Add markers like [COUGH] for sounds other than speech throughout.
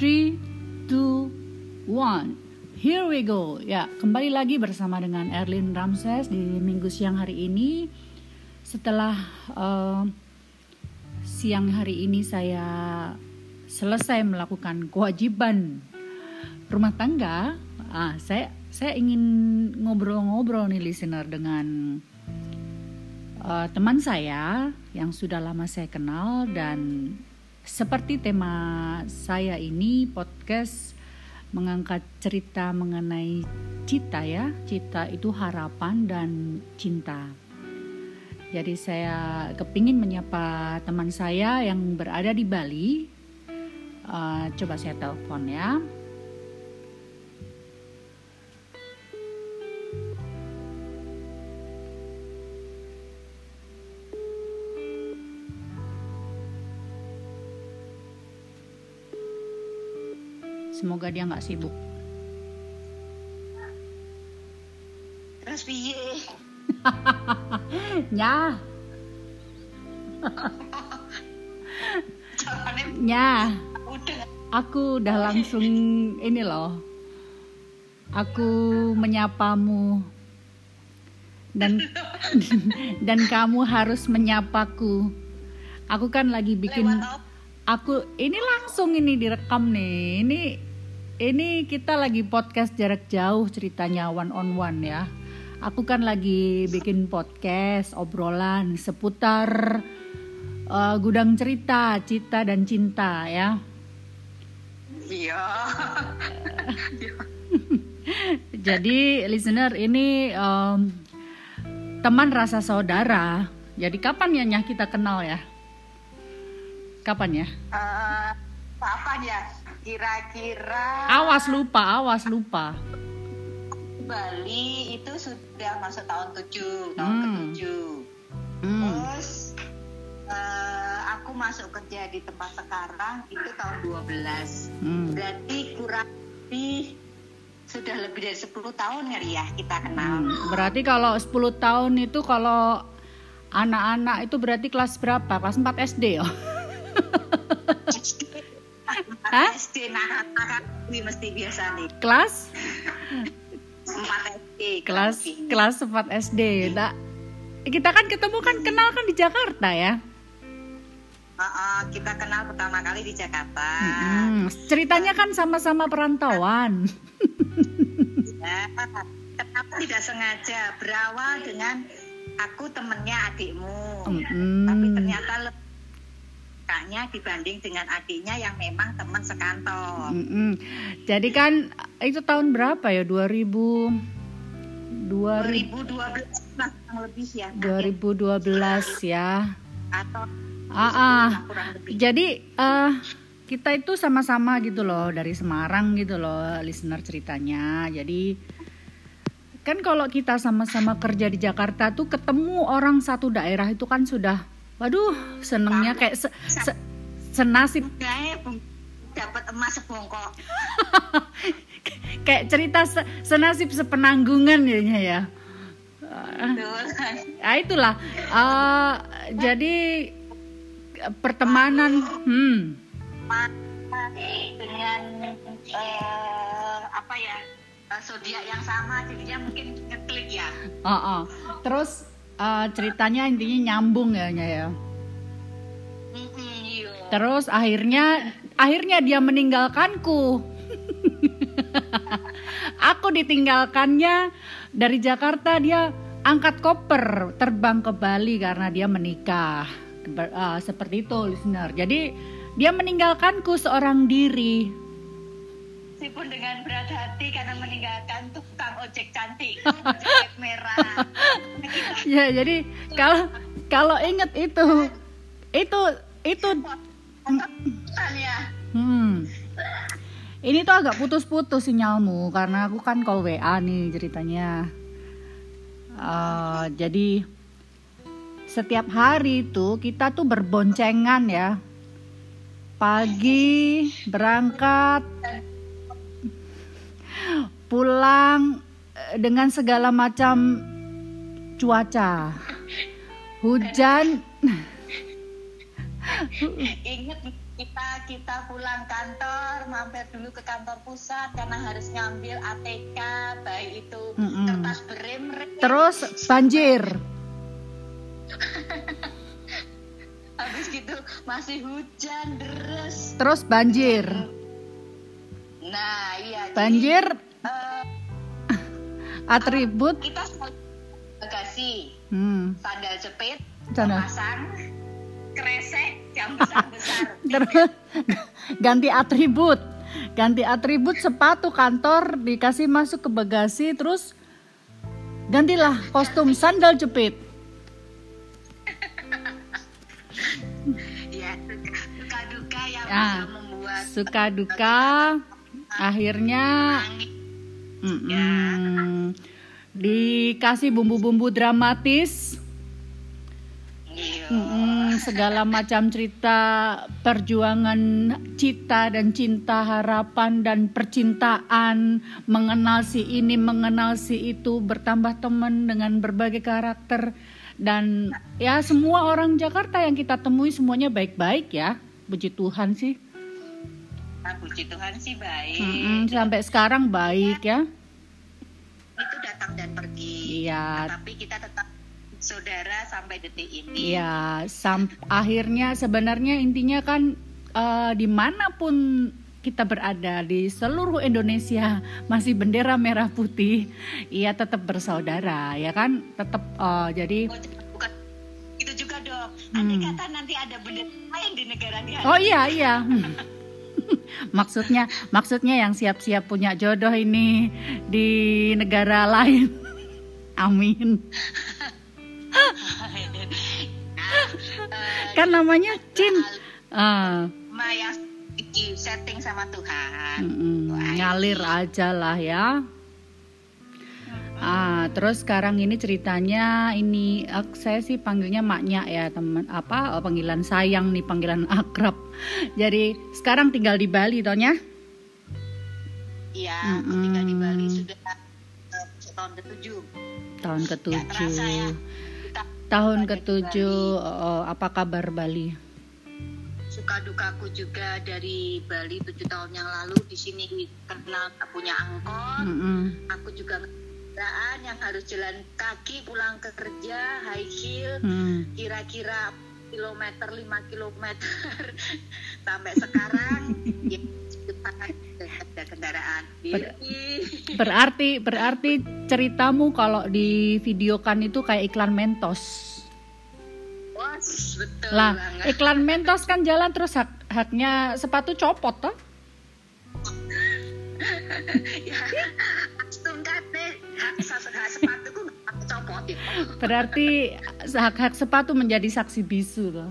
Three, two, one. Here we go. Ya, kembali lagi bersama dengan Erlin Ramses di minggu siang hari ini. Setelah uh, siang hari ini saya selesai melakukan kewajiban rumah tangga, ah, saya saya ingin ngobrol-ngobrol nih listener dengan uh, teman saya yang sudah lama saya kenal dan seperti tema saya ini podcast mengangkat cerita mengenai cita ya, cita itu harapan dan cinta. Jadi saya kepingin menyapa teman saya yang berada di Bali. Uh, coba saya telepon ya. Semoga dia nggak sibuk. Terus piye? [LAUGHS] ya. Ya, udah. aku udah langsung ini loh. Aku menyapamu dan [LAUGHS] dan kamu harus menyapaku. Aku kan lagi bikin aku ini langsung ini direkam nih. Ini ini kita lagi podcast jarak jauh ceritanya one on one ya. Aku kan lagi bikin podcast obrolan seputar eh, gudang cerita, cita dan cinta ya. Iya. [LAUGHS] Jadi listener ini em, teman rasa saudara. Jadi kapan ya Nyah kita kenal ya? Kapan ya? Eh, apa ya? Kira-kira Awas lupa, awas lupa. Bali itu sudah masuk tahun 7, tahun Hmm. ke-7. Hmm. Terus eh, aku masuk kerja di tempat sekarang itu tahun 12. Hmm. Berarti kurang lebih sudah lebih dari 10 tahun kali ya kita kenal. Hmm, Berarti kalau 10 tahun itu kalau anak-anak itu berarti kelas berapa? Kelas 4 SD ya? Hah? SD ini mesti biasa nih. Kelas 4 SD. kelas kelas 4 SD. Nah, kita kan ketemu kan kenal kan di Jakarta ya. Heeh, kita kenal pertama kali di Jakarta. Hmm, ceritanya kan sama-sama perantauan. Ya, kenapa tidak sengaja berawal dengan aku temennya adikmu. Hmm. Tapi ternyata lebih kakaknya dibanding dengan adiknya yang memang teman sekantor. Mm-mm. Jadi kan itu tahun berapa ya? 2000 2000 2012 lah kurang lebih ya. 2012 ya. Atau Ah, ah. Jadi eh kita itu sama-sama gitu loh dari Semarang gitu loh listener ceritanya. Jadi kan kalau kita sama-sama kerja di Jakarta tuh ketemu orang satu daerah itu kan sudah waduh senengnya kayak se- se- senasib dapat emas sebongkok. [LAUGHS] kayak cerita se- senasib sepenanggungan ya ya. Betul. Ah itulah. Eh, jadi pertemanan hmm dengan eh, apa ya eh, zodiak yang sama jadinya mungkin ngeklik ya. Oh, oh. Terus eh, ceritanya intinya nyambung ya ya. Iya. Terus akhirnya akhirnya dia meninggalkanku. [LAUGHS] Aku ditinggalkannya dari Jakarta dia angkat koper terbang ke Bali karena dia menikah. Ber- eh, seperti itu listener. Jadi dia meninggalkanku seorang diri. Meskipun dengan berat hati karena meninggalkan tukang ojek cantik, [LAUGHS] ojek merah. Ya jadi kalau kalau inget itu itu itu Kan ya. Hmm. Ini tuh agak putus-putus sinyalmu karena aku kan call WA nih ceritanya. Eh, jadi setiap hari tuh kita tuh berboncengan ya. Pagi berangkat, pulang eh, dengan segala macam cuaca. Hujan Ingat kita kita pulang kantor mampir dulu ke kantor pusat karena harus ngambil ATK baik itu Mm-mm. kertas berem Terus banjir. [LAUGHS] habis gitu masih hujan deres Terus banjir. nah iya jadi, Eh, atribut. kita selalu bagasi Hmm. sandal jepit Sandal. pasang kresek yang besar besar [LAUGHS] Terus ganti atribut. Ganti atribut sepatu kantor dikasih masuk ke bagasi terus gantilah kostum sandal jepit. [LAUGHS] ya suka duka yang Ah. bisa membuat Suka duka [LAUGHS] akhirnya mm-mm, dikasih bumbu-bumbu dramatis. Iya. Segala macam cerita perjuangan cita dan cinta harapan dan percintaan mengenal si ini mengenal si itu bertambah teman dengan berbagai karakter. Dan ya semua orang Jakarta yang kita temui semuanya baik-baik ya. Puji Tuhan sih Nah, puji Tuhan sih baik. Mm-mm, sampai sekarang baik ya Itu datang dan pergi. iya Tapi kita tetap saudara sampai detik ini. Iya, sam akhirnya sebenarnya intinya kan eh, di mana pun kita berada di seluruh Indonesia masih bendera merah putih, iya tetap bersaudara, ya kan? Tetap eh, jadi Oh, bukan itu juga dok. Hmm. Andai kata nanti ada bendera lain di negara dia. oh iya iya. [LAUGHS] [LAUGHS] maksudnya maksudnya yang siap-siap punya jodoh ini di negara lain. [LAUGHS] Amin. [LAUGHS] Kan namanya Cin. Ah. Setting sama Tuhan. Ngalir aja lah ya. Ah, terus sekarang ini ceritanya ini eh, saya sih panggilnya maknya ya teman apa eh, panggilan sayang nih panggilan [LAUGHS] akrab. Jadi sekarang tinggal di Bali tonya. Iya, aku tinggal di Bali sudah eh, tahun ketujuh. Tahun ya. ketujuh. Kita Tahun ketujuh oh, apa kabar Bali? suka dukaku juga dari Bali tujuh tahun yang lalu di sini karena punya angkot Mm-mm. aku juga kendaraan yang harus jalan kaki pulang ke kerja high heel Hmm. kira-kira kilometer 5 kilometer [LAUGHS] sampai sekarang ya ada kendaraan Ber- Berarti berarti ceritamu kalau di videokan itu kayak iklan Mentos. betul Lah, banget iklan Mentos kan jalan terus hak haknya sepatu copot toh? [LAUGHS] ya hak hak sepatuku nggak aku copot ya Berarti hak-hak sepatu menjadi saksi bisu toh.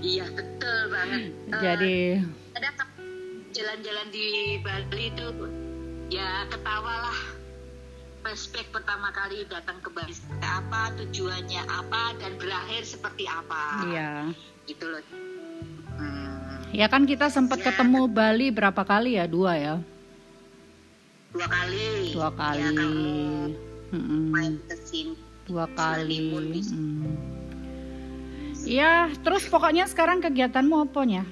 iya betul banget Eh, Jadi ada jalan-jalan di Bali itu ya ketawa lah flashback pertama kali datang ke Bali apa tujuannya apa dan berakhir seperti apa iya. gitu loh Hmm, Ya kan kita sempat Ya. ketemu Bali berapa kali ya? Dua ya. Dua kali Dua ya kali. kamu Mm-mm. main ke sini Dua kali. Sekalipun bisa. Mm. Ya, terus pokoknya sekarang kegiatanmu apanya?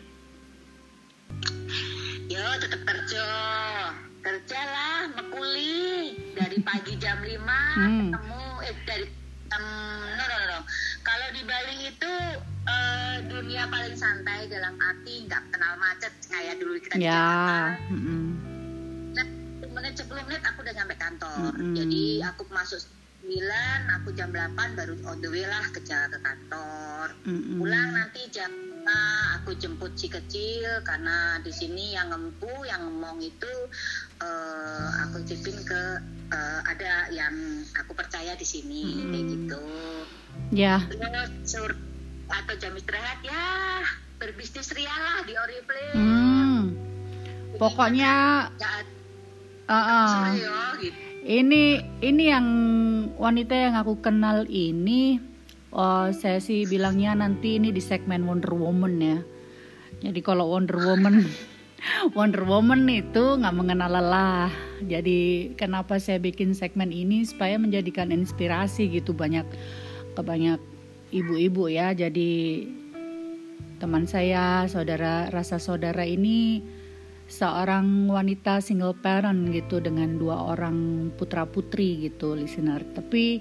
yo tetap kerja kerja lah mekuli dari pagi jam 5 Hmm. ketemu eh dari jam no, no, no, kalau di Bali itu eh, dunia paling santai dalam arti nggak kenal macet kayak dulu kita di Ya. Jakarta mm-mm. Nah, 10 menit 10 menit aku udah nyampe kantor Mm-mm. jadi aku masuk 9 aku jam 8 baru on the way lah ke ke kantor Mm-mm. pulang nanti jam 5 aku jemput si kecil karena di sini yang ngempu yang ngomong itu eh, aku titipin ke eh, ada yang aku percaya di sini Hmm. kayak gitu Ya, terus sur atau jam istirahat ya berbisnis ria lah di Oriflame hmm. Pokoknya uh, uh. gitu ini ini yang wanita yang aku kenal ini oh, saya sih bilangnya nanti ini di segmen Wonder Woman ya. Jadi kalau Wonder Woman [LAUGHS] Wonder Woman itu nggak mengenal lelah. Jadi kenapa saya bikin segmen ini supaya menjadikan inspirasi gitu banyak ke banyak ibu-ibu ya. Jadi teman saya, saudara rasa saudara ini seorang wanita single parent gitu dengan dua orang putra putri gitu listener. Tapi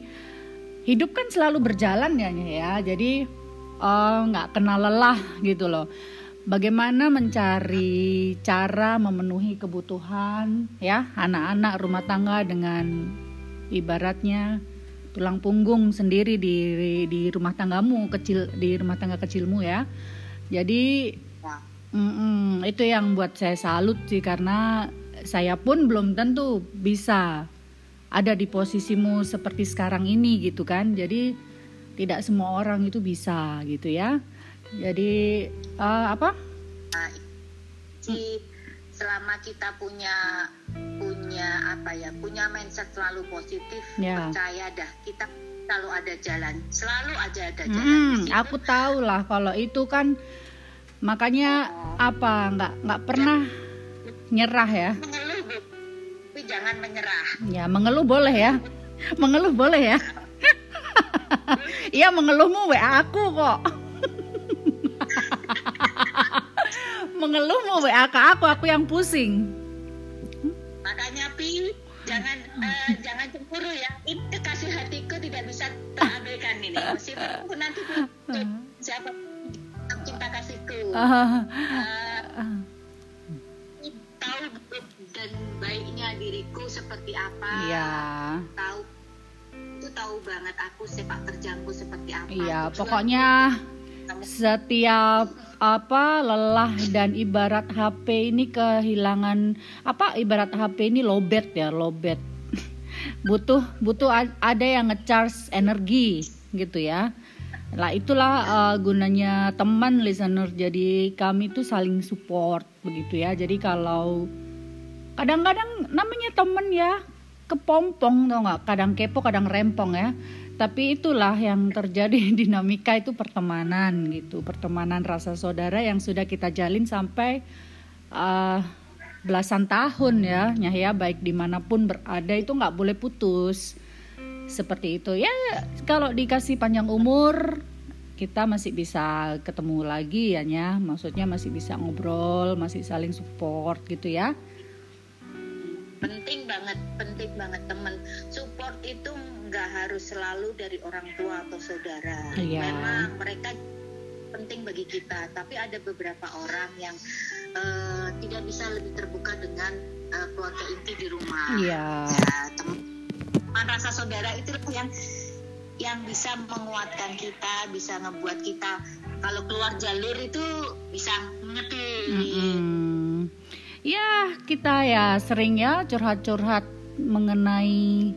hidup kan selalu berjalan ya ya. Jadi eh, nggak uh, kenal lelah gitu loh. Bagaimana mencari cara memenuhi kebutuhan ya anak-anak rumah tangga dengan ibaratnya tulang punggung sendiri di di rumah tanggamu kecil di rumah tangga kecilmu ya jadi mm -mm, itu yang buat saya salut sih karena saya pun belum tentu bisa ada di posisimu seperti sekarang ini gitu kan. Jadi tidak semua orang itu bisa gitu ya. Jadi uh, apa? Si selama kita punya punya apa ya punya mindset selalu positif ya. percaya dah kita selalu ada jalan selalu aja ada jalan hmm, aku tahu lah kalau itu kan makanya apa nggak nggak pernah nyerah ya? Mengeluh tapi jangan menyerah. Ya mengeluh boleh ya. Mengeluh boleh ya. [LAUGHS] Iya mengeluhmu wa aku kok. Mengeluhmu wa ke aku aku yang pusing. Makanya pi jangan uh, jangan cemburu ya. Ini kekasih hatiku tidak bisa terabaikan ini. Meskipun nanti [LAUGHS] siapa cinta kasihku uh, uh, tahu dan baiknya diriku seperti apa. Ya. tahu itu tahu banget aku sepak terjangku seperti apa. Iya pokoknya setiap apa lelah dan ibarat HP ini kehilangan apa ibarat HP ini lobet ya lobet. [LAUGHS] Butuh butuh ada yang ngecharge energi gitu ya lah itulah uh, gunanya teman listener. Jadi kami tuh saling support begitu ya. Jadi kalau kadang-kadang namanya temen ya kepompong tau nggak? Kadang kepo kadang rempong ya. Tapi itulah yang terjadi [LAUGHS] dinamika itu pertemanan gitu. Pertemanan rasa saudara yang sudah kita jalin sampai uh, belasan tahun ya ya. Baik di mana pun berada itu nggak boleh putus seperti itu ya kalau dikasih panjang umur kita masih bisa ketemu lagi ya ya maksudnya masih bisa ngobrol masih saling support gitu ya penting banget penting banget teman support itu nggak harus selalu dari orang tua atau saudara. Iya. Memang mereka penting bagi kita, tapi ada beberapa orang yang uh, tidak bisa lebih terbuka dengan uh, keluarga inti di rumah. Iya. Ya, teman rasa saudara itu yang yang bisa menguatkan kita, bisa ngebuat kita kalau keluar jalur itu bisa ngerti. Mm -hmm. Ya kita ya sering ya curhat-curhat mengenai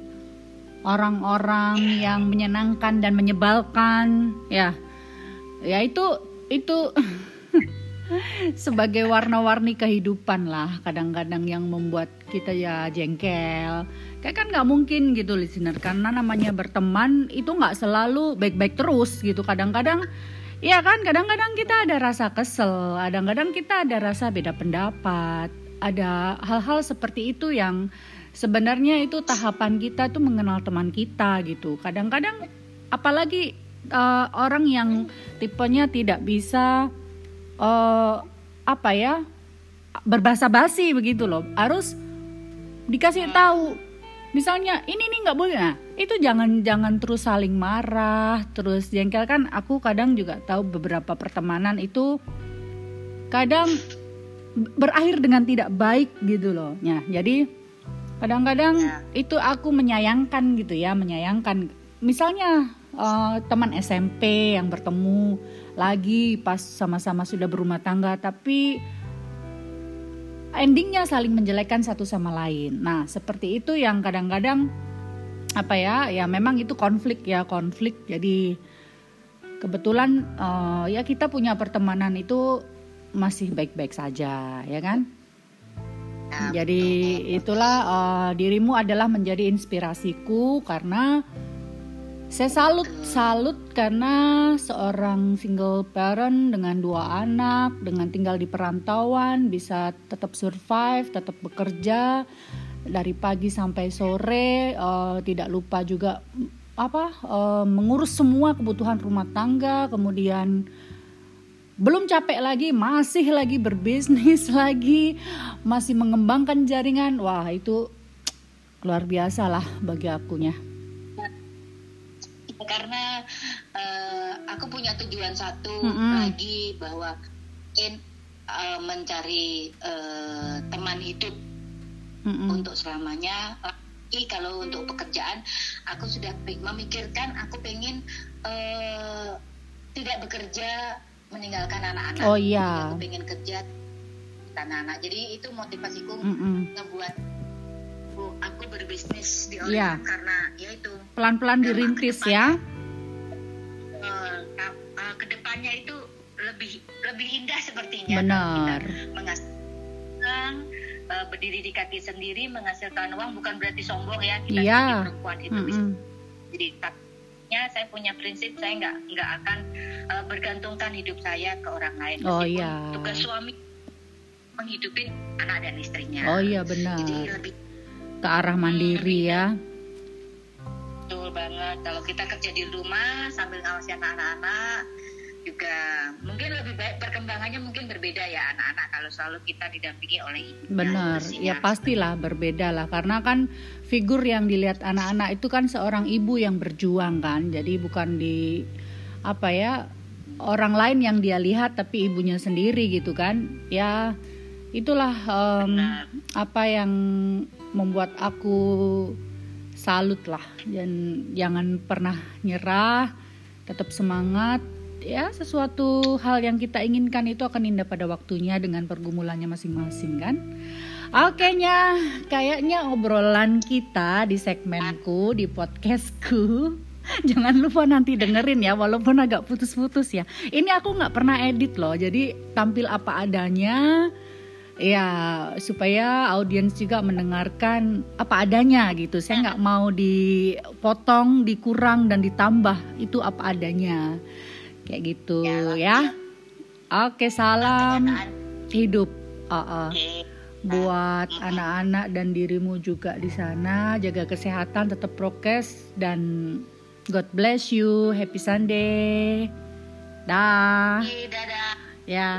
orang-orang yang menyenangkan dan menyebalkan ya ya itu itu [LAUGHS] sebagai warna-warni kehidupan lah kadang-kadang yang membuat kita ya jengkel kayak kan nggak mungkin gitu listener karena namanya berteman itu nggak selalu baik-baik terus gitu kadang-kadang ya kan kadang-kadang kita ada rasa kesel kadang-kadang kita ada rasa beda pendapat ada hal-hal seperti itu yang sebenarnya itu tahapan kita tuh mengenal teman kita gitu. Kadang-kadang apalagi uh, orang yang tipenya tidak bisa uh, apa ya berbahasa basi begitu loh. Harus dikasih tahu. Misalnya ini nih nggak boleh, nah itu jangan jangan terus saling marah, terus jengkel kan. Aku kadang juga tahu beberapa pertemanan itu kadang berakhir dengan tidak baik gitu loh. Ya, jadi kadang-kadang ya. itu aku menyayangkan gitu ya menyayangkan misalnya uh, teman SMP yang bertemu lagi pas sama-sama sudah berumah tangga tapi endingnya saling menjelekkan satu sama lain. Nah seperti itu yang kadang-kadang apa ya ya memang itu konflik ya konflik. Jadi kebetulan uh, ya kita punya pertemanan itu masih baik-baik saja ya kan? Jadi itulah uh, dirimu adalah menjadi inspirasiku karena saya salut salut karena seorang single parent dengan dua anak dengan tinggal di perantauan bisa tetap survive, tetap bekerja dari pagi sampai sore, uh, tidak lupa juga apa uh, mengurus semua kebutuhan rumah tangga, kemudian belum capek lagi, masih lagi berbisnis [LAUGHS] lagi, masih mengembangkan jaringan. Wah, itu luar biasa lah bagi akunya. Karena uh, aku punya tujuan satu Mm-mm. lagi bahwa ingin uh, mencari uh, teman hidup Mm-mm. untuk selamanya. Lagi kalau untuk pekerjaan, aku sudah memikirkan aku pengen uh, tidak bekerja meninggalkan anak-anak. Oh, iya. aku pengen kerja anak-anak. Jadi itu motivasiku Mm-mm. ngebuat aku, berbisnis di Iya. Orion karena ya itu Pelan-pelan dirintis ya. uh, uh, ke depannya itu lebih lebih indah sepertinya Benar. Menghasilkan uh, berdiri di kaki sendiri menghasilkan uang bukan berarti sombong ya kita Iya. sebagai perempuan itu bisa Mm-mm. jadi takutnya saya punya prinsip saya nggak nggak akan uh, bergantungkan hidup saya ke orang lain Oh, Meskipun iya. tugas suami menghidupi anak dan istrinya Oh iya benar. jadi lebih Ke arah mandiri ya. Betul banget. Kalau kita kerja di rumah sambil ngawasi anak-anak juga mungkin lebih baik perkembangannya mungkin berbeda ya anak-anak kalau selalu kita didampingi oleh ibu. Benar, ya pastilah berbeda lah karena kan figur yang dilihat anak-anak itu kan seorang ibu yang berjuang kan, jadi bukan di apa ya orang lain yang dia lihat tapi ibunya sendiri gitu kan, ya itulah Benar. apa yang membuat aku salut lah dan jangan pernah nyerah, tetap semangat. Ya, sesuatu hal yang kita inginkan itu akan indah pada waktunya dengan pergumulannya masing-masing kan. Oke nya, kayaknya obrolan kita di segmenku di podcastku. [LAUGHS] Jangan lupa nanti dengerin ya, walaupun agak putus-putus ya. Ini aku nggak pernah edit loh, jadi tampil apa adanya. Ya, supaya audiens juga mendengarkan apa adanya gitu. Saya nggak mau dipotong, dikurang dan ditambah. Itu apa adanya. Kayak gitu Ya, ya. Oke, salam hidup. Uh, uh. Buat anak-anak dan dirimu juga di sana, jaga kesehatan, tetap prokes dan God bless you. Happy Sunday. Dah. Ya.